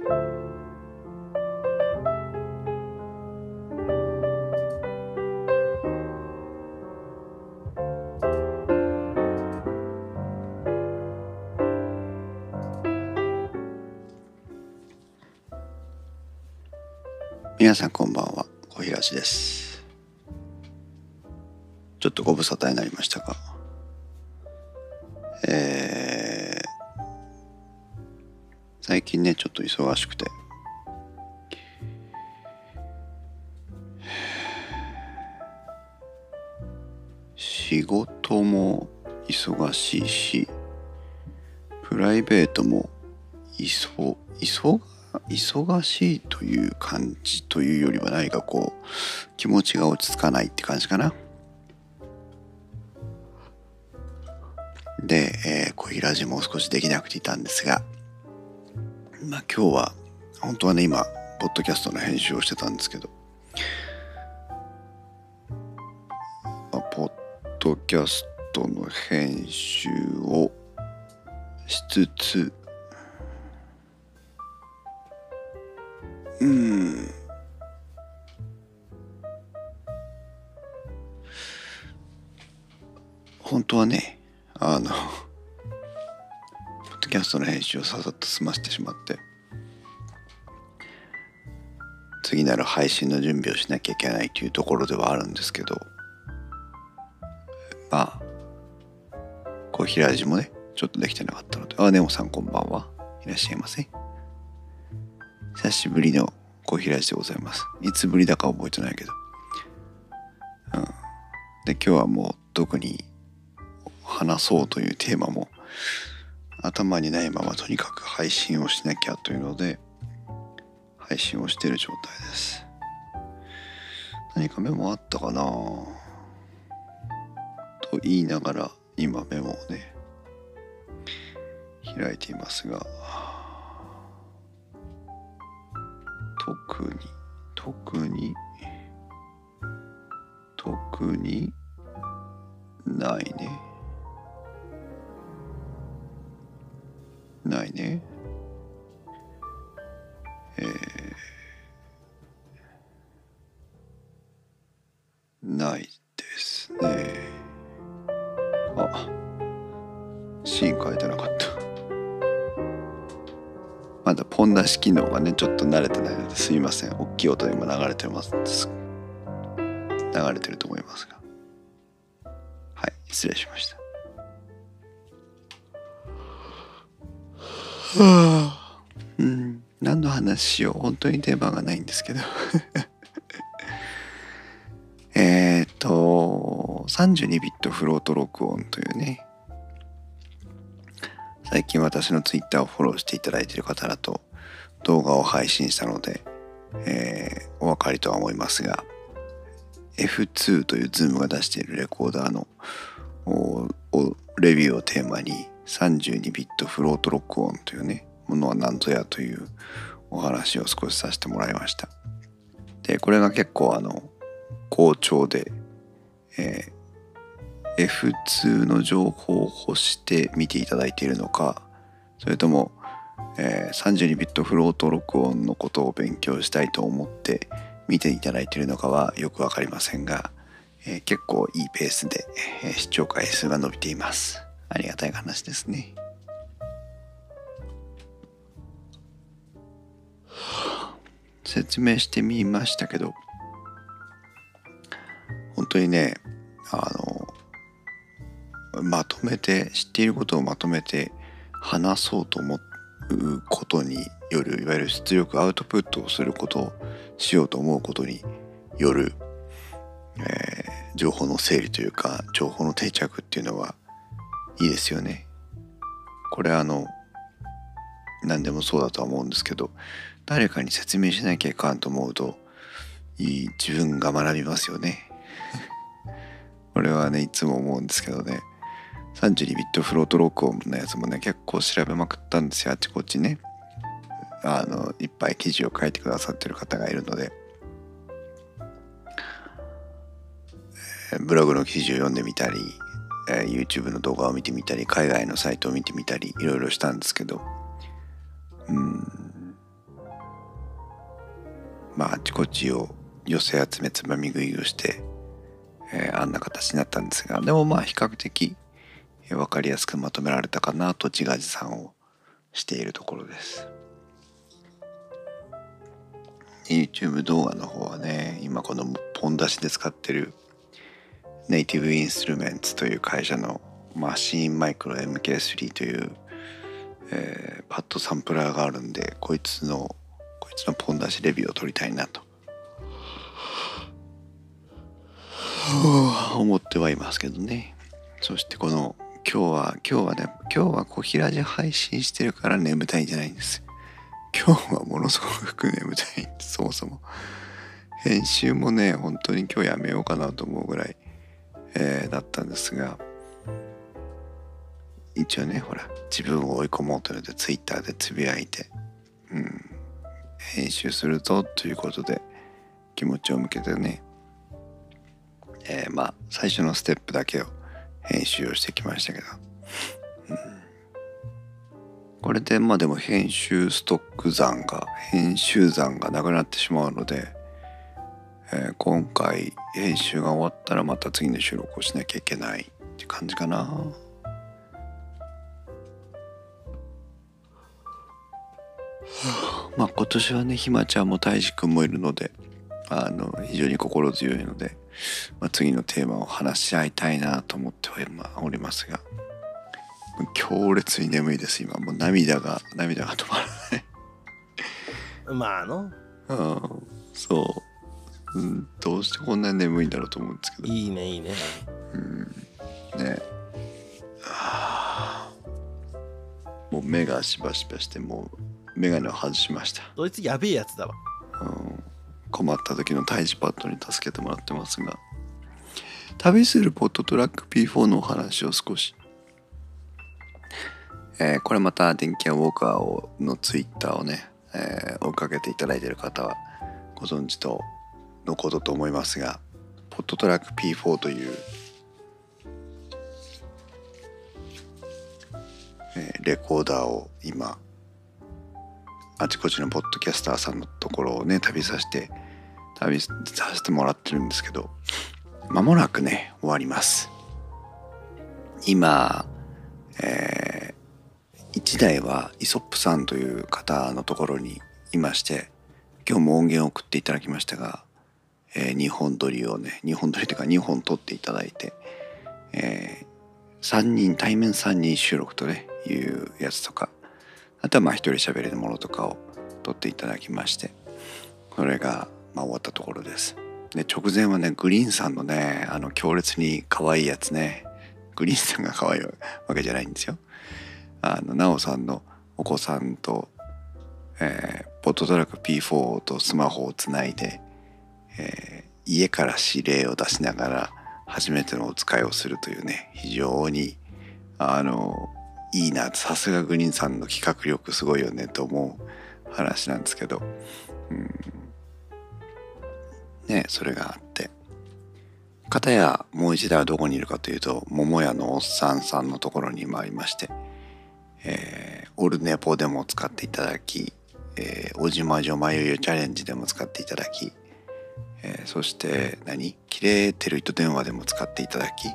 皆さんこんばんは小平寺です。ちょっとご無沙汰になりましたがえ最近ねちょっと忙しくて仕事も忙しいしプライベートも忙忙忙しいという感じというよりは何かこう気持ちが落ち着かないって感じかな。で、えー、こういう少しできなくていたんですが、まあ今日は本当はね今ポッドキャストの編集をしてたんですけど、まあ、ポッドキャストの編集をしつつうん。本当はねあのポッドキャストの編集をささっと済ませてしまって。次なる配信の準備をしなきゃいけないというところではあるんですけどまあこう平地もねちょっとできてなかったのであネモさんこんばんはいらっしゃいませ。久しぶりの小平でございます。いつぶりだか覚えてないけど。うん。で、今日はもう特に話そうというテーマも頭にないままとにかく配信をしなきゃというので配信をしている状態です。何かメモあったかな？と言いながら今メモをね開いていますが。特に特に特にないねないねえー、ないですね。あシーン変えてなかった。まだポン出し機能がねちょっと慣れてないのですいません。大きい音今流れてます。流れてると思いますが。はい失礼しました。はあ。話しよう本当にテーマがないんですけど。えっと32ビットフロート録音というね。最近私のツイッターをフォローしていただいている方だと動画を配信したので、えー、お分かりとは思いますが F2 というズームが出しているレコーダーのレビューをテーマに32ビットフロート録音というねものは何ぞやというお話を少しさせてもらいました。でこれが結構あの好調で、え F2 の情報を欲して見ていただいているのかそれとも、えー、32ビットフロート録音のことを勉強したいと思って見ていただいているのかはよく分かりませんが、えー、結構いいペースで、え、視聴回数が伸びています。ありがたい話ですね。説明してみましたけど本当にねあのまとめて知っていることをまとめて話そうと思うことによるいわゆる出力アウトプットをすることをしようと思うことによる、えー、情報の整理というか情報の定着っていうのはいいですよね。これあの何でもそうだとは思うんですけど誰かに説明しなきゃいかんと思うといい自分が学びますよね。これはねいつも思うんですけどね。32ビットフロート録音のやつもね結構調べまくったんですよ。あっちこっちね。あのいっぱい記事を書いてくださってる方がいるので、えー、ブログの記事を読んでみたり、えー、YouTube の動画を見てみたり海外のサイトを見てみたりいろいろしたんですけど。うん。まああちこちを寄せ集めつまみ食いをして、えー、あんな形になったんですがでもまあ比較的分かりやすくまとめられたかなと自画自賛をしているところです。YouTube 動画の方はね今このポン出しで使ってるネイティブインストゥルメンツという会社のマシーンマイクロ MK3 という、えー、パッドサンプラーがあるんでこいつのこいつのポン出しレビューを取りたいなと。思ってはいますけどね。そしてこの今日は今日はね今日は小平寺配信してるから眠たいんじゃないんです。今日はものすごく眠たいそもそも。編集もね本当に今日やめようかなと思うぐらい、えー、だったんですが。一応ねほら自分を追い込もうというのでツイッターでつぶやいて、うん、編集するぞということで気持ちを向けてね、えー、まあ最初のステップだけを編集をしてきましたけど、うん、これでまあでも編集ストック残が編集残がなくなってしまうので、えー、今回編集が終わったらまた次の収録をしなきゃいけないって感じかな。まあ今年はねひまちゃんもたいじくんもいるのであの非常に心強いので、まあ、次のテーマを話し合いたいなと思っておりますが強烈に眠いです今。もう涙が涙が止まらない。まあの。うん。そう、うん、どうしてこんなに眠いんだろうと思うんですけど。いいねいいね。うん。ね。もう目がしばしばしてもう眼鏡を外しました。どいつやべえやつだわ、うん、困った時の胎児パッドに助けてもらってますが。旅するポットトラック P4 のお話を少し。えー、これまた電気屋ウォーカーをのツイッターをね、えー、追いかけていただいている方はご存知とのことと思いますがポットトラック P4 という、えー、レコーダーを今あちこちのポッドキャスターさんのところをね旅させて旅させてもらってるんですけど間もなくね終わります。今、えー、1台はイソップさんという方のところにいまして今日も音源を送っていただきましたが、えー、2本撮りをね2本撮りというか2本撮っていただいて、えー、3人対面3人収録とねいうやつとかあとはまあ一人喋りのものとかを撮っていただきましてそれがまあ終わったところです。で直前はねグリーンさんのねあの強烈に可愛いやつね。グリーンさんが可愛いわけじゃないんですよ。あの奈緒さんのお子さんと、えー、ポットトラック P4 とスマホをつないで、えー、家から指令を出しながら初めてのお使いをするというね非常にあのいいな。さすがグリーンさんの企画力すごいよねと思う話なんですけど、うん、ねそれがあって。片やもう一台はどこにいるかというと桃屋のおっさんさんのところに参りまして、えー、オルネポでも使っていただき、えー、小島女眉毛チャレンジでも使っていただき、えー、そして何？キレてる糸電話でも使っていただき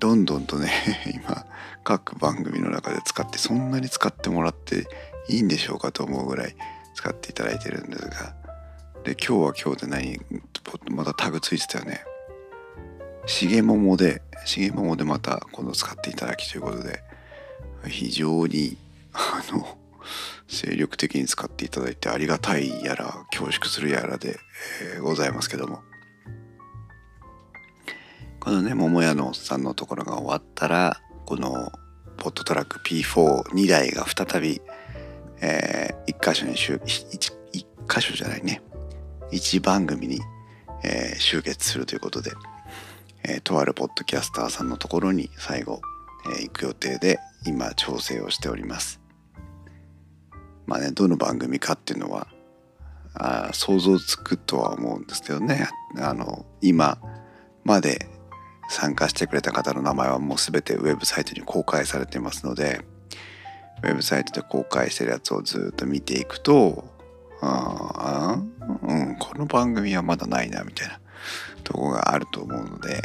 どんどんとね 今各番組の中で使ってそんなに使ってもらっていいんでしょうかと思うぐらい使っていただいてるんですが。で今日は今日で何またタグついてたよね。しげももでしげももでまた今度使っていただきということで非常にあの精力的に使っていただいてありがたいやら恐縮するやらで、えー、ございますけども。このね桃屋のおっさんのところが終わったらこのポットトラック P42 台が再び、えー、1箇所に集 1, 1箇所じゃないね。1番組に、えー、集結するということで、えー、とあるポッドキャスターさんのところに最後、えー、行く予定で今調整をしております。まあねどの番組かっていうのはあ想像つくとは思うんですけどね。あの今まで参加してくれた方の名前はもう全てウェブサイトに公開されていますのでウェブサイトで公開してるやつをずっと見ていくとあーうんこの番組はまだないなみたいなとこがあると思うので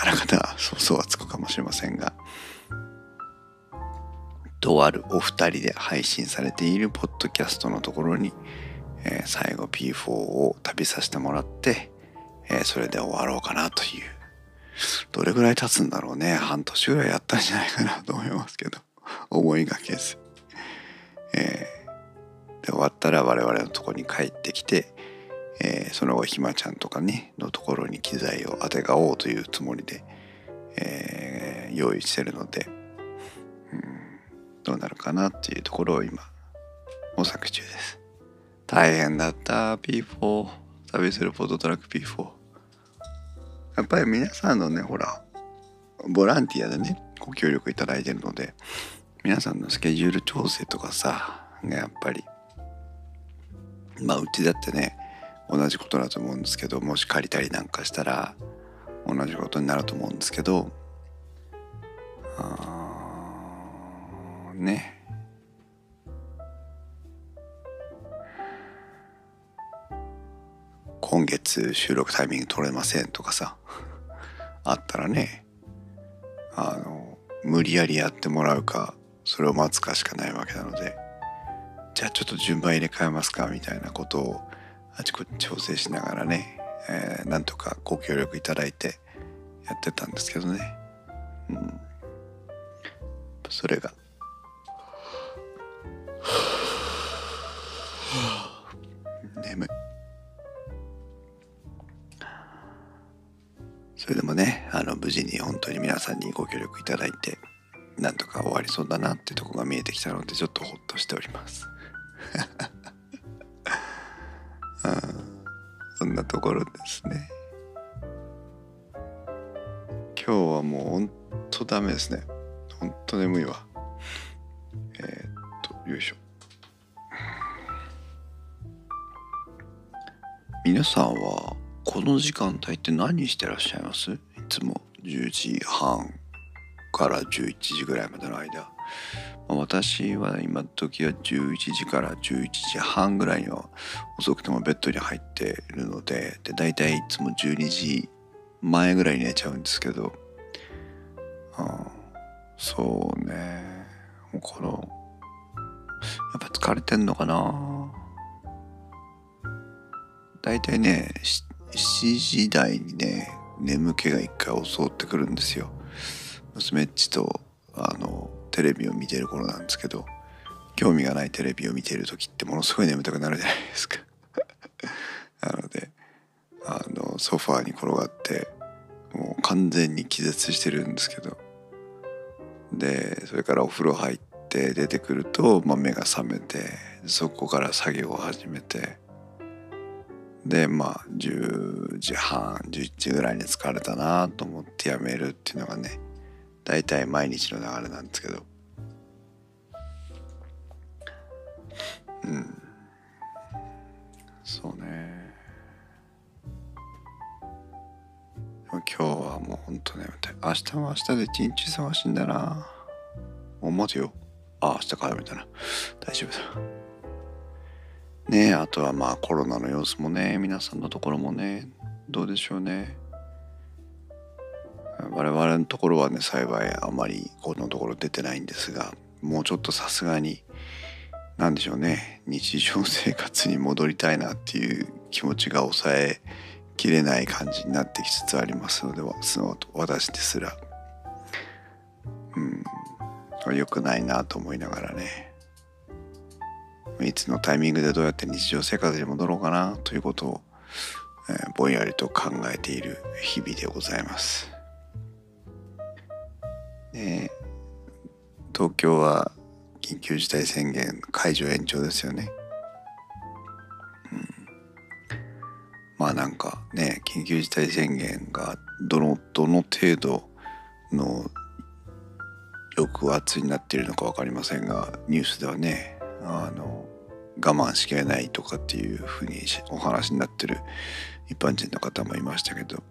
あらかた想像はつくかもしれませんがとあるお二人で配信されているポッドキャストのところに、えー最後 P4 を旅させてもらって、えーそれで終わろうかなというどれぐらい経つんだろうね。半年ぐらいやったんじゃないかなと思いますけど。思いがけず、えー。で終わったら我々のとこに帰ってきて、えーその後ひまちゃんとかねのところに機材をあてがおうというつもりで、えー用意してるので、うん、どうなるかなっていうところを今模索中です。大変だった。P4 旅するポットトラック P4 やっぱり皆さんのねほらボランティアでねご協力いただいてるので皆さんのスケジュール調整とかさがやっぱりまあうちだってね同じことだと思うんですけどもし借りたりなんかしたら同じことになると思うんですけどあーね。今月収録タイミング取れませんとかさあったらねあの無理やりやってもらうかそれを待つかしかないわけなのでじゃあちょっと順番入れ替えますかみたいなことをあちこち調整しながらね、えーなんとかご協力いただいてやってたんですけどね。うん。それが。眠い。それでもねあの無事に本当に皆さんにご協力いただいてなんとか終わりそうだなってとこが見えてきたのでちょっとホッとしております。うん。そんなところですね。今日はもうほんとダメですね。ほんと眠いわ。えー、っとよいしょ。皆さんはこの時間帯って何してらっしゃいます？いつも10時半から11時ぐらいまでの間、私は今時は11時から11時半ぐらいには遅くてもベッドに入っているのでで大体いつも12時前ぐらいに寝ちゃうんですけど、うん、そうね。もうこのやっぱ疲れてんのかな？大体ね7時台にね眠気が一回襲ってくるんですよ。娘っちとあのテレビを見てる頃なんですけど興味がないテレビを見ている時ってものすごい眠たくなるじゃないですか。なのであのソファーに転がってもう完全に気絶してるんですけど。でそれからお風呂入って出てくると、まあ、目が覚めてそこから作業を始めてでまあ10時半11時ぐらいに疲れたなと思ってやめるっていうのがね大体毎日の流れなんですけど。うん。そうね。今日はもうほんと眠たい明日も明日で一日忙しいんだな。お待てよ。あ明日からみたいな。大丈夫だ。ねあとはまあコロナの様子もね皆さんのところもねどうでしょうね。我々のところはね幸いあまりこのところ出てないんですがもうちょっとさすがになんでしょうね日常生活に戻りたいなっていう気持ちが抑えきれない感じになってきつつありますのでその私ですらうん良くないなと思いながらねいつのタイミングでどうやって日常生活に戻ろうかなということを、えーぼんやりと考えている日々でございます。ねえ東京は緊急事態宣言解除延長ですよね。うん、まあなんかね緊急事態宣言がどのどの程度の抑圧になっているのか分かりませんがニュースではねあの我慢しきれないとかっていうふうにお話になってる一般人の方もいましたけど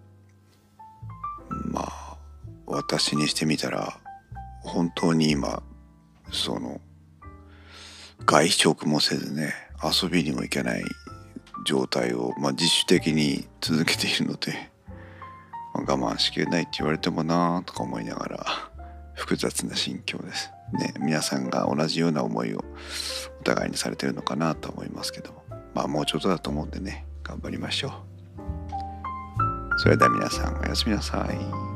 まあ私にしてみたら本当に今その外食もせずね遊びにも行けない状態を、まあ、自主的に続けているので、まあ、我慢しきれないって言われてもなあとか思いながら複雑な心境です。ね皆さんが同じような思いをお互いにされてるのかなと思いますけどもまあもうちょっとだと思うんでね頑張りましょう。それでは皆さんおやすみなさい。